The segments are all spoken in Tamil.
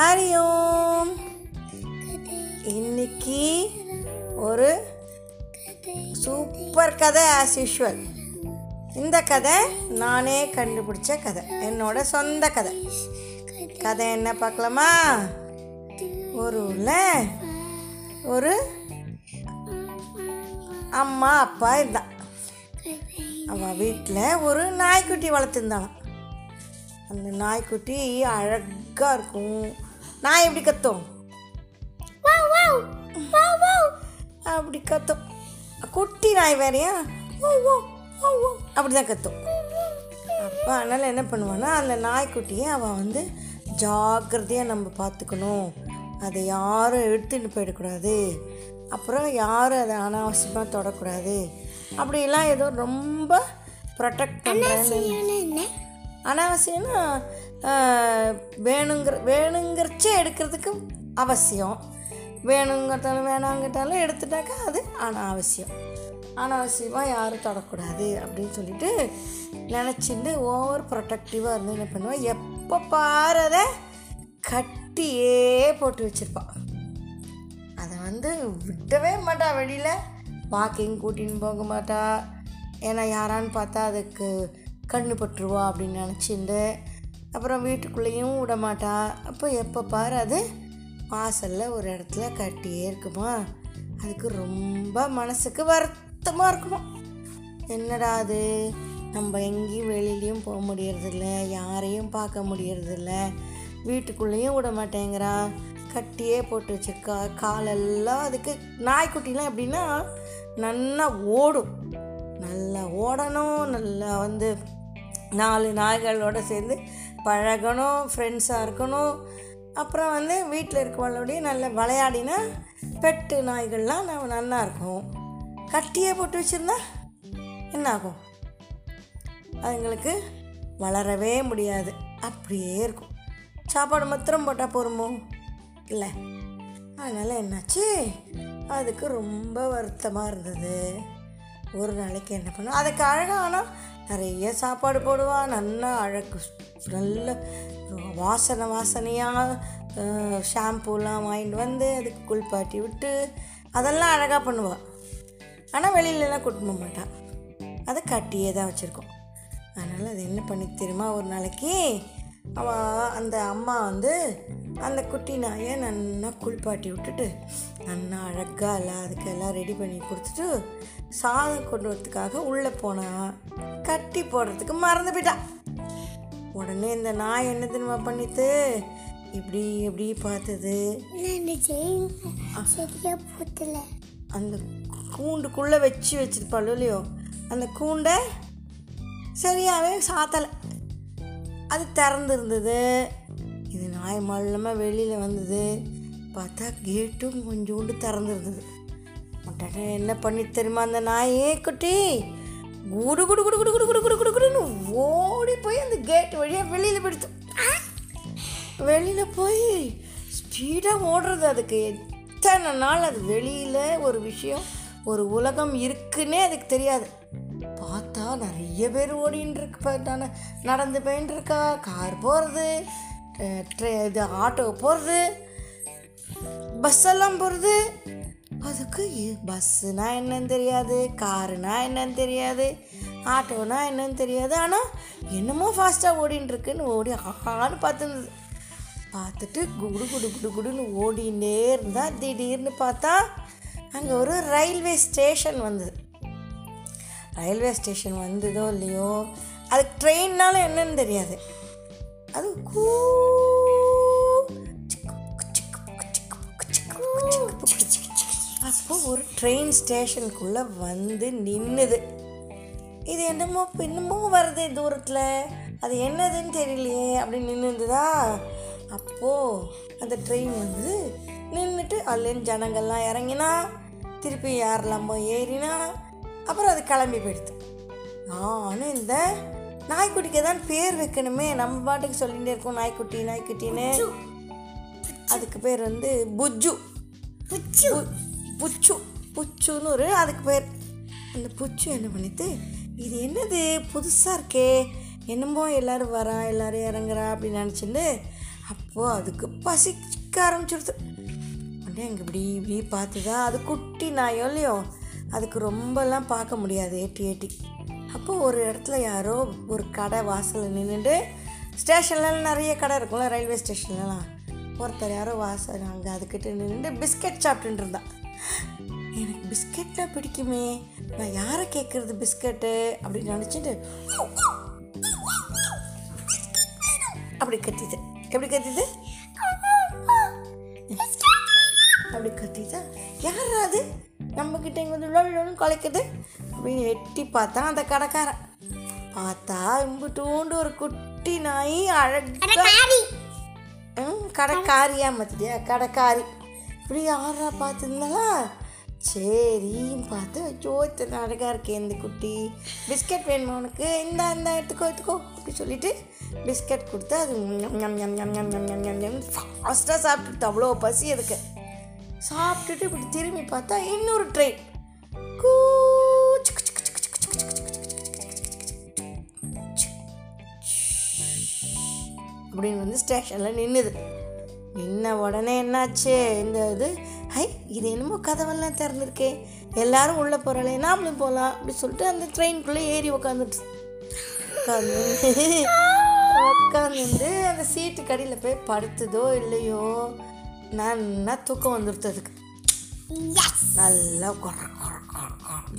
ஹரி ஓம். இன்னைக்கு ஒரு சூப்பர் கதை ஆஸ் யூஷுவல் இந்த கதை நானே கண்டுபிடிச்ச கதை. என்னோட சொந்த கதை. கதை என்ன பார்க்கலாமா? ஒரு ஊரில் ஒரு அம்மா அப்பா இருந்தான் அவள் வீட்டில் ஒரு நாய்க்குட்டி வளர்த்துருந்தாளாம். அந்த நாய்க்குட்டி அழகாக இருக்கும். நாய் எப்படி கத்தும்? அப்படி கத்தும். குட்டி நாய் வேறையா? ஓ ஓ ஓ ஓ அப்படி தான் கத்தும். அப்போ அதனால் என்ன பண்ணுவான்னா அந்த நாய்க்குட்டியை அவள் வந்து ஜாக்கிரதையாக நம்ம பார்த்துக்கணும் அதை யாரும் எடுத்துட்டு போயிடக்கூடாது. அப்புறம் யாரும் அதை அனாவசியமாக தொடக்கூடாது. அப்படிலாம் ஏதோ ரொம்ப ப்ரொடெக்ட் பண்ணுறேன்னு அனாவசியம்னா வேணுங்கிற வேணுங்கிறச்சே எடுக்கிறதுக்கு அவசியம். வேணுங்கிறதாலும் வேணாங்கிட்டாலும் எடுத்துட்டாக்கா அது அனாவசியம். அனாவசியமாக யாரும் தொடக்கூடாது அப்படின்னு சொல்லிட்டு நினச்சிட்டு ஓவர் ப்ரொட்டக்டிவாக இருந்து என்ன பண்ணுவேன் எப்போ பாரத கட்டியே போட்டு வச்சுருப்பான் அதை வந்து விடவே மாட்டா வெளியில். வாக்கிங் கூட்டின்னு போக மாட்டா. ஏன்னா யாரான்னு பார்த்தா அதுக்கு கண்ணு பட்டுருவா அப்படின்னு நினச்சிட்டு அப்புறம் வீட்டுக்குள்ளேயும் விட மாட்டா அப்போ எப்போ பாரு அது வாசலில் ஒரு இடத்துல கட்டியே இருக்குமா. அதுக்கு ரொம்ப மனசுக்கு வருத்தமாக இருக்குமா. என்னடா அது? நம்ம எங்கேயும் வெளியிலையும் போக முடியறதில்ல. யாரையும் பார்க்க முடியறதில்ல. வீட்டுக்குள்ளேயும் விட மாட்டேங்கிறா கட்டியே போட்டு வச்சிருக்கா காலெல்லாம் அதுக்கு நாய்க்குட்டிலாம் எப்படின்னா நல்லா ஓடும். நல்லா ஓடணும். நல்லா வந்து நாலு நாய்களோடு சேர்ந்து பழகணும் ஃப்ரெண்ட்ஸாக இருக்கணும். அப்புறம் வந்து வீட்டில் இருக்கவங்களோடய நல்லா விளையாடினா பெட்டு நாய்கள்லாம் நம்ம நல்லா இருக்கும். கட்டியே போட்டு வச்சுருந்தா என்ன ஆகும் அதுங்களுக்கு வளரவே முடியாது. அப்படியே இருக்கும். சாப்பாடு மாத்திரம் போட்டால் போருமோ? இல்லை. அதனால் என்னாச்சு? அதுக்கு ரொம்ப வருத்தமாக இருந்தது. ஒரு நாளைக்கு என்ன பண்ணும்? அதுக்கு அழகானா நிறைய சாப்பாடு போடுவான் நல்லா அழகு நல்ல வாசனை வாசனையாக ஷாம்பூலாம் வாங்கிட்டு வந்து அதுக்கு குளிப்பாட்டி விட்டு அதெல்லாம் அழகாக பண்ணுவாள் ஆனால் வெளியிலலாம் கூட்டு போக மாட்டான் அதை கட்டியே தான் வச்சுருக்கோம். அதனால் அது என்ன பண்ணி தெரியுமா? ஒரு நாளைக்கு அவள் அந்த அம்மா வந்து அந்த குட்டி நாயை நல்லா குளிப்பாட்டி விட்டுட்டு நல்லா அழகாக எல்லாம் அதுக்கெல்லாம் ரெடி பண்ணி கொடுத்துட்டு சாதம் கொண்டு வரதுக்காக உள்ளே போனான் கட்டி போடுறதுக்கு மறந்து போயிட்டான் உடனே இந்த நாய் என்ன தெரியுமா பண்ணித்து இப்படி இப்படி பார்த்தது அந்த கூண்டுக்குள்ளே வச்சு வச்சிருப்பாள் இல்லையோ? அந்த கூண்டை சரியாகவே சாத்தலை. அது திறந்துருந்தது. இது நாய் மல்லமாக வெளியில் வந்தது. பார்த்தா கேட்டும் கொஞ்சோண்டு திறந்துருந்தது. உடனே என்ன பண்ணி தெரியுமா அந்த நாயே குட்டி? குடு குடு குடு குடு குடு குடு ஓடி போய் அந்த கேட் வழியாக வெளியில் பிடித்து வெளியில் போய் ஸ்பீடாக ஓடுறது அதுக்கு. எத்தனை நாள் அது வெளியில் ஒரு விஷயம் ஒரு உலகம் இருக்குன்னே அதுக்கு தெரியாது. பார்த்தா நிறைய பேர் ஓடின்னு இருக்கு நடந்து போயின்னு இருக்கா கார் போகிறது இது ஆட்டோ போகிறது பஸ்ஸெல்லாம் போகிறது அதுக்கு பஸ்ஸுனால் என்னன்னு தெரியாது காருனால் என்னன்னு தெரியாது. ஆட்டோனா என்னன்னு தெரியாது ஆனால் என்னமோ ஃபாஸ்ட்டாக ஓடின்னு ஓடி ஆன்னு பார்த்துருந்தது பார்த்துட்டு குடு குடு குடு குடுன்னு ஓடினே இருந்தால் திடீர்னு பார்த்தா அங்கே ஒரு ரயில்வே ஸ்டேஷன் வந்தது ரயில்வே ஸ்டேஷன் வந்ததோ இல்லையோ அதுக்கு ட்ரெயின்னால என்னன்னு தெரியாது அது கூ அப்போ ஒரு ட்ரெயின் ஸ்டேஷனுக்குள்ளே வந்து நின்றுது இது என்னமோ என்னமோ வருது தூரத்தில்? அது என்னதுன்னு தெரியலையே அப்படின்னு நின்றுதா அப்போது அந்த ட்ரெயின் வந்து நின்றுட்டு அதுலேருந்து ஜனங்கள்லாம் இறங்கினா திருப்பி யாரெல்லாம் போய் ஏறினா அப்புறம் அது கிளம்பி போயிடுது. நானும் இந்த நாய்க்குட்டிக்கு தான் பேர் வைக்கணுமே நம்ம பாட்டுக்கு சொல்லிகிட்டே இருக்கோம் நாய்க்குட்டி நாய்க்குட்டின்னு. அதுக்கு பேர் வந்து புஜ்ஜு. புச்சு. புச்சு புச்சுன்னு ஒரு அதுக்கு பேர். அந்த புச்சு என்ன பண்ணிட்டு இது என்னது? புதுசாக இருக்கே. என்னமோ எல்லாரும் வரா எல்லோரும் இறங்குறா அப்படின்னு நினச்சிட்டு அப்போது அதுக்கு பசிக்க ஆரம்பிச்சிடுது. உடனே அங்கே இப்படி இப்படி பார்த்துதா அது குட்டி நாயோ இல்லையோ? அதுக்கு ரொம்பலாம் பார்க்க முடியாது ஏட்டி ஏட்டி. அப்போ ஒரு இடத்துல யாரோ ஒரு கடை வாசலில் நின்றுட்டு ஸ்டேஷன்லாம் நிறைய கடை இருக்கும்ல ரயில்வே ஸ்டேஷன்லலாம். ஒருத்தர் யாரோ வாசல் அங்கே அதுக்கிட்ட நின்றுட்டு பிஸ்கட் சாப்பிட்டுட்டு எனக்கு பிஸ்கட்லாம் பிடிக்குமே. நான் யாரை கேட்குறது பிஸ்கட்டு? அப்படின்னு நினச்சிட்டு அப்படி கத்திது எப்படி கத்திது அப்படி கத்திட்டா யார் அது? நம்ம கிட்ட இங்கே வந்து லொல்லு குலைக்குது. அப்படின்னு எட்டி பார்த்தா அந்த கடைக்காரன். பார்த்தா இம்புட்டூண்டு ஒரு குட்டி நாய் அழகா கடைக்காரியா மத்தியா கடைக்காரி. இப்படி யாரா பார்த்துருந்தாளா சரின்னு பார்த்து ஐயோ இத்தனை அழகாக இருக்கே இந்த குட்டி பிஸ்கட் வேணுமா உனக்கு இந்த இந்த எடுத்துக்கோ எடுத்துக்கோ அப்படி சொல்லிட்டு பிஸ்கட் கொடுத்து அது ஞம் ஞம் ஞம் ஞம் ஞம் ஞம் ஞம் ஞம் ஃபாஸ்ட்டாக சாப்பிட்டுட்டு அவ்வளோ பசி அதுக்கு சாப்பிட்டுட்டு இப்படி திரும்பி பார்த்தா இன்னொரு ட்ரெயின் கூ அப்படின்னு வந்து ஸ்டேஷனில் நின்றுது நின்ன உடனே என்னாச்சு இந்த இது ஹை இது என்னமோ கதவெல்லாம் திறந்துருக்கே. எல்லாரும் உள்ளே போகிறாளே நாமளும் போகலாம் அப்படி சொல்லிட்டு அந்த ட்ரெயின்குள்ளே ஏறி உக்காந்துட்டு உட்காந்து உட்காந்துட்டு அந்த சீட்டு கடியில் போய் படுத்துதோ இல்லையோ நல்லா தூக்கம் வந்துடுது அதுக்கு. நல்லா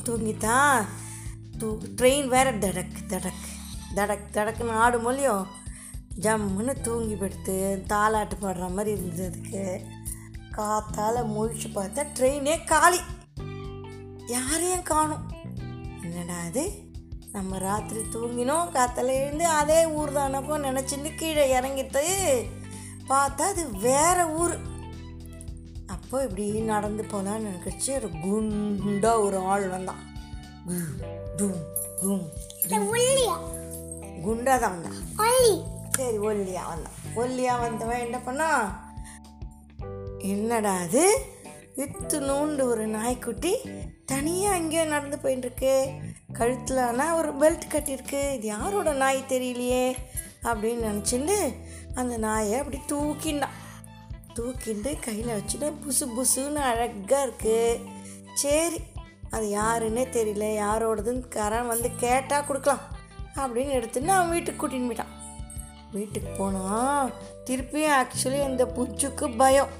தூங்கிட்டான் தூ ட்ரெயின் வேற தடக் தடக் தடக் தடக்குன்னு ஆடும் இல்லையோ ஜம்முன்னு தூங்கி படுத்து தாலாட்டு பாடுற மாதிரி இருந்தது அதுக்கு. காத்தால முழிச்சு பார்த்தா ட்ரெயினே காலி. யாரையும் காணும். என்னடா அது நம்ம ராத்திரி தூங்கினோம் காத்தால எழுந்து அதே ஊர் தானப்போ நினச்சிட்டு கீழே இறங்கிட்டு பார்த்தா அது வேற ஊர். அப்போ இப்படி நடந்து போகலான்னு நினைக்கிச்சு ஒரு குண்டா ஒரு ஆள் வந்தான். குண்டா தான் வந்தான். சரி ஒல்லியா வந்தான். ஒல்லியா வந்தவன் என்ன பண்ணா என்னடா அது? இத்துணூண்டு ஒரு நாய்க்குட்டி. தனியாக அங்கேயோ நடந்து போயிட்டு இருக்கு கழுத்தில் ஆனால் ஒரு பெல்ட் கட்டியிருக்கு. இது யாரோட நாய் தெரியலையே? அப்படின்னு நினச்சிட்டு அந்த நாயை அப்படி தூக்கிண்டான் தூக்கிட்டு கையில் வச்சுட்டு புசு புசுன்னு அழகாக இருக்குது சரி அது யாருன்னே தெரியல. யாரோடதுன்னு கரன் வந்து கேட்டால் கொடுக்கலாம் அப்படின்னு எடுத்துன்னு அவன் வீட்டுக்கு கூட்டின்னு போயிட்டான். வீட்டுக்கு போனால் திருப்பியும் ஆக்சுவலி இந்த புச்சுக்கு பயம்.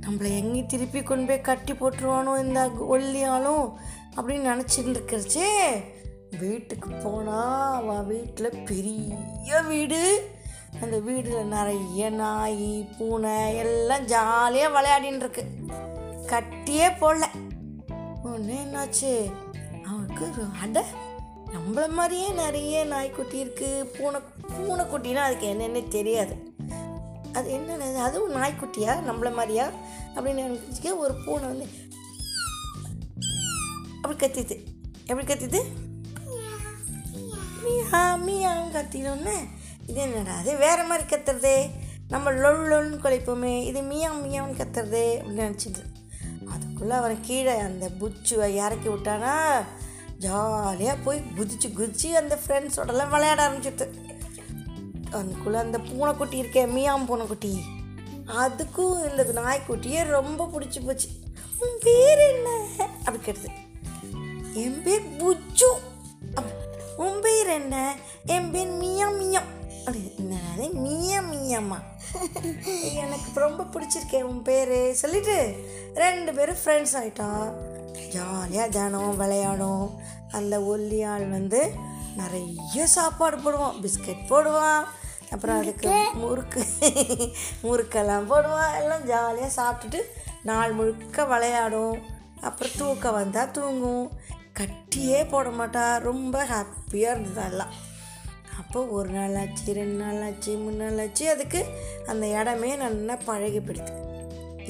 நம்மளை எங்கேயும் திருப்பி கொண்டு போய் கட்டி போட்டுருவானோ இந்த ஒல்லியாலும் அப்படின்னு நினச்சிட்டு இருக்கிறச்சே வீட்டுக்கு போனால் அவன் வீட்டில் பெரிய வீடு. அந்த வீடில் நிறைய நாய் பூனை எல்லாம் ஜாலியாக விளையாடின்னு இருக்கு கட்டியே போடல. ஒன்று என்னாச்சு? அவனுக்கு அடை. நம்மள மாதிரியே நிறைய நாய்க்குட்டி இருக்குது பூனை பூனைக்குட்டினா அதுக்கு என்னென்னே தெரியாது. அது என்னென்ன அதுவும் நாய்க்குட்டியா நம்மள மாதிரியா? அப்படின்னு நினச்சிக்க ஒரு பூனை வந்து அப்படி கத்திது எப்படி கத்திது மியா மியான்னு கத்தினோன்னே இது என்னடா அது வேறு மாதிரி கத்துறதே. நம்ம லொல் லொல்னு குழைப்போமே இது மியா மியான்னு கத்துறதே அப்படின்னு நினச்சிட்டு. அதுக்குள்ளே அவன் கீழே அந்த புச்சுவை இறக்கி விட்டானா ஜாலியாக போய் குதிச்சு குதிச்சு அந்த ஃப்ரெண்ட்ஸோடலாம் விளையாட ஆரம்பிச்சிட்டு. அதுக்குள்ளே அந்த பூனைக்குட்டி இருக்கே மியாம் பூனைக்குட்டி. அதுக்கும் இந்த நாய்க்குட்டியே ரொம்ப பிடிச்சி போச்சு. உன் பேர் என்ன? அப்படி கேட்டது. என் பேர் புச்சு. உன் பேர் என்ன? என் பேர் மியா மியா. அப்படி என்னது மியா மியாம்மா. எனக்கு ரொம்ப பிடிச்சிருக்கேன் உன் பேர். சொல்லிட்டு ரெண்டு பேரும் ஃப்ரெண்ட்ஸ் ஆகிட்டோம் ஜாலியாக தினம் விளையாடும். அந்த ஒல்லி ஆள் வந்து நிறைய சாப்பாடு போடுவான். பிஸ்கட் போடுவான். அப்புறம் அதுக்கு முறுக்கு முறுக்கெல்லாம் போடுவான். எல்லாம் ஜாலியாக சாப்பிட்டுட்டு நாள் முழுக்க விளையாடும். அப்புறம் தூக்கம் வந்தால் தூங்கும். கட்டியே போட மாட்டா. ரொம்ப ஹாப்பியாக இருந்தது எல்லாம் அப்போ ஒரு நாள் ஆச்சு ரெண்டு நாள் ஆச்சு மூணு நாள் ஆச்சு. அதுக்கு அந்த இடமே நல்லா பழகி பிடித்து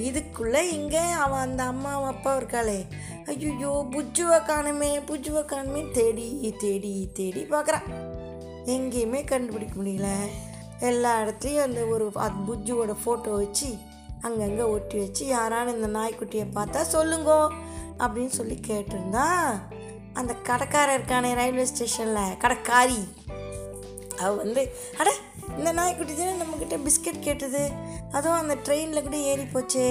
இதுக்குள்ளே இங்கே அவன் அந்த அம்மா அப்பா இருக்காளே. ஐயோ புஜ்ஜுவை காணுமே புஜ்ஜுவை காணுமே தேடி தேடி தேடி பார்க்குறான் எங்கேயுமே கண்டுபிடிக்க முடியல. எல்லா இடத்துலையும் அந்த ஒரு புஜ்ஜுவோட ஃபோட்டோ வச்சு அங்கங்கே ஒட்டி வச்சு யாரான இந்த நாய்க்குட்டியை பார்த்தா சொல்லுங்கோ அப்படின்னு சொல்லி கேட்டிருந்தா அந்த கடைக்காரர் இருக்கானே ரயில்வே ஸ்டேஷனில் கடைக்காரி. அவ வந்து அட இந்த நாய்க்குட்டி தானே நம்மக்கிட்ட பிஸ்கட் கேட்டது. அதுவும் அந்த ட்ரெயினில் கூட ஏறி போச்சே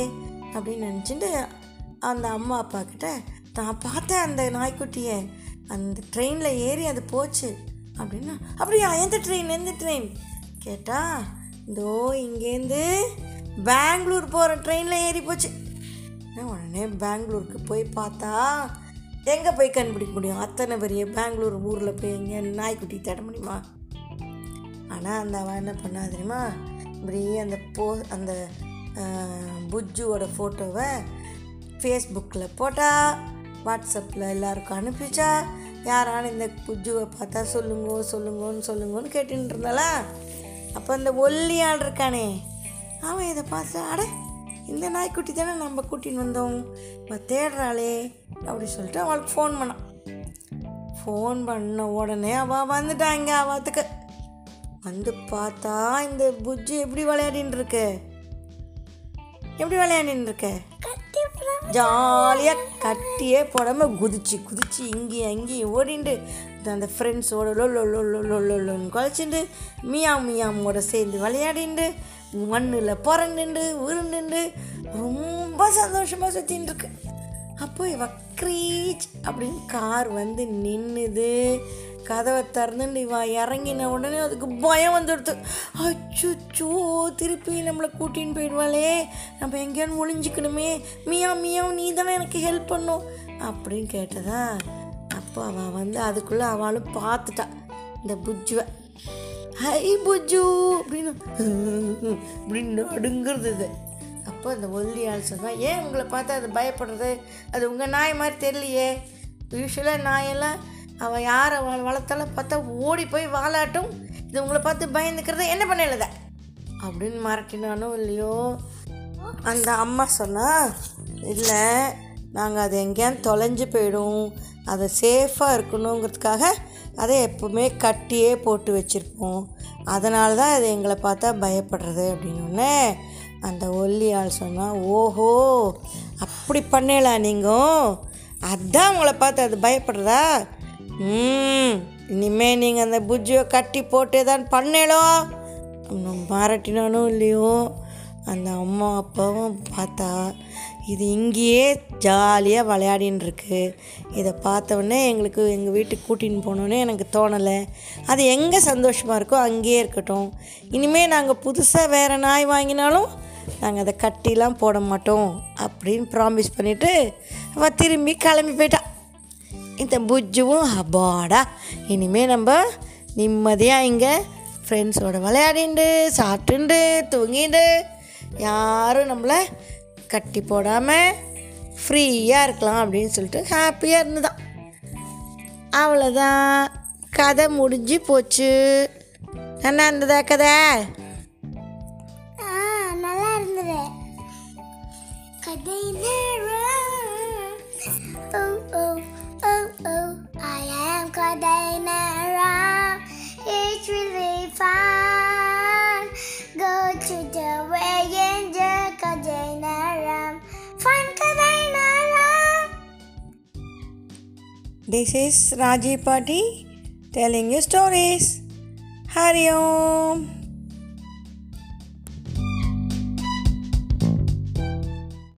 அப்படின்னு நினச்சிட்டு அந்த அம்மா அப்பா கிட்ட நான் பார்த்தேன் அந்த நாய்க்குட்டியை. அந்த ட்ரெயினில் ஏறி அது போச்சு. அப்படின்னா அப்படியா எந்த ட்ரெயின் எந்த ட்ரெயின் கேட்டா இதோ இங்கேருந்து பெங்களூர் போகிற ட்ரெயினில் ஏறி போச்சு. உடனே பெங்களூருக்கு போய் பார்த்தா எங்கே போய் கண்டுபிடிக்க முடியும்? அத்தனை பெரிய பெங்களூர் ஊரில் போய் எங்கே நாய்க்குட்டி தேட முடியுமா? ஆனால் அந்த அவன் என்ன பண்ணா தெரியுமா? இப்படி அந்த போ அந்த புஜ்ஜுவோட ஃபோட்டோவை ஃபேஸ்புக்கில் போட்டா வாட்ஸ்அப்பில் எல்லாருக்கும் அனுப்பிச்சா யாரான இந்த புஜ்ஜுவை பார்த்தா சொல்லுங்கோ சொல்லுங்கோன்னு சொல்லுங்கன்னு கேட்டுட்டு இருந்தாளா? அப்போ அந்த ஒல்லி ஆள் இருக்கானே அவன் இதை பார்த்து அட இந்த நாய்க்குட்டி தானே நம்ம கூட்டின்னு வந்தோம் இப்போ தேடுறாளே அப்படி சொல்லிட்டு அவளுக்கு ஃபோன் பண்ணான். ஃபோன் பண்ண உடனே அவள் வந்துட்டாங்க அவத்துக்கு வந்து பார்த்தா இந்த புஜ்ஜு எப்படி விளையாடின்னு இருக்கு? எப்படி விளையாடின்னு இருக்க? ஜாலியாக கட்டியே போடாமல் குதிச்சு குதிச்சு இங்கேயும் அங்கேயும் ஓடிண்டு அந்த ஃப்ரெண்ட்ஸோட லொல்லோ லொல்லோ லொல்லொன்னு குழச்சிண்டு மியாம் மியாமோட சேர்ந்து விளையாடிண்டு மண்ணில் புரண்டுண்டு உருண்டுண்டு ரொம்ப சந்தோஷமாக சுற்றின்னு இருக்கு. அப்போ இவ க்ரீச் அப்படின்னு கார் வந்து நின்றுது கதவை திறந்துட்டு இவன் இறங்கின உடனே அதுக்கு பயம் வந்துடுது. அச்சுச்சோ திருப்பி நம்மளை கூட்டின்னு போயிடுவாளே. நம்ம எங்கேயான்னு ஒளிஞ்சிக்கணுமே. மியா மியா நீ தானே எனக்கு ஹெல்ப் பண்ணும். அப்படின்னு கேட்டதா அப்போ அவள் வந்து அதுக்குள்ளே அவளும் பார்த்துட்டா இந்த புஜ்ஜுவை. ஹை புஜ்ஜு அப்படின்னு அப்படின்னு நடுங்கிறது இது. அப்போ அந்த ஒல்லி ஆள் சொன்னா ஏன் உங்களை பார்த்தா அது பயப்படுறது? அது உங்கள் நாய் மாதிரி தெரியலையே. யூஸ்வலாக நாயெல்லாம் அவள் யாரை அவள் வளர்த்தாலும் பார்த்தா ஓடி போய் வாலாட்டும். இது உங்களை பார்த்து பயந்துக்கிறத என்ன பண்ணலத அப்படின்னு மிரட்டினானோ இல்லையோ? அந்த அம்மா சொன்னா இல்லை நாங்கள் அது எங்கேயாவது தொலைஞ்சு போயிடும். அதை சேஃபாக இருக்கணுங்கிறதுக்காக அதை எப்போவுமே கட்டியே போட்டு வச்சுருப்போம். அதனால தான் அது எங்களை பார்த்தா பயப்படுறது அப்படின்னோடனே அந்த ஒல்லி ஆள் சொன்னால் ஓஹோ அப்படி பண்ணலாம் நீங்கள் அதான் உங்களை பார்த்து அது பயப்படுறதா? இனிமே நீங்கள் அந்த புஜ்ஜியை கட்டி போட்டே தான் பண்ணேளோ இன்னும் இல்லையோ? அந்த அம்மா அப்பாவும் பார்த்தா இது இங்கேயே ஜாலியாக விளையாடின்னு இருக்கு இதை பார்த்தவொடனே எங்களுக்கு எங்கள் வீட்டுக்கு கூட்டின்னு போனோன்னே எனக்கு தோணலை. அது எங்கே சந்தோஷமாக இருக்கோ அங்கேயே இருக்கட்டும். இனிமேல் நாங்கள் புதுசாக வேறு நாய் வாங்கினாலும் நாங்கள் அதை கட்டிலாம் போட மாட்டோம் அப்படின்னு ப்ராமிஸ் பண்ணிவிட்டு அவள் திரும்பி கிளம்பி போயிட்டா. இந்த புஜ்ஜுவும் அப்பாடா. இனிமேல் நம்ம நிம்மதியாக இங்கே ஃப்ரெண்ட்ஸோட விளையாடிண்டு சாப்பிட்டுண்டு தூங்கிண்டு. யாரும் நம்மளை கட்டி போடாமல் ஃப்ரீயாக இருக்கலாம் அப்படின்னு சொல்லிட்டு ஹாப்பியாக இருந்துதான். அவ்வளோதான் கதை முடிஞ்சு போச்சு. என்ன இருந்ததா கதை? This is Raji Party telling you stories. Hari Om.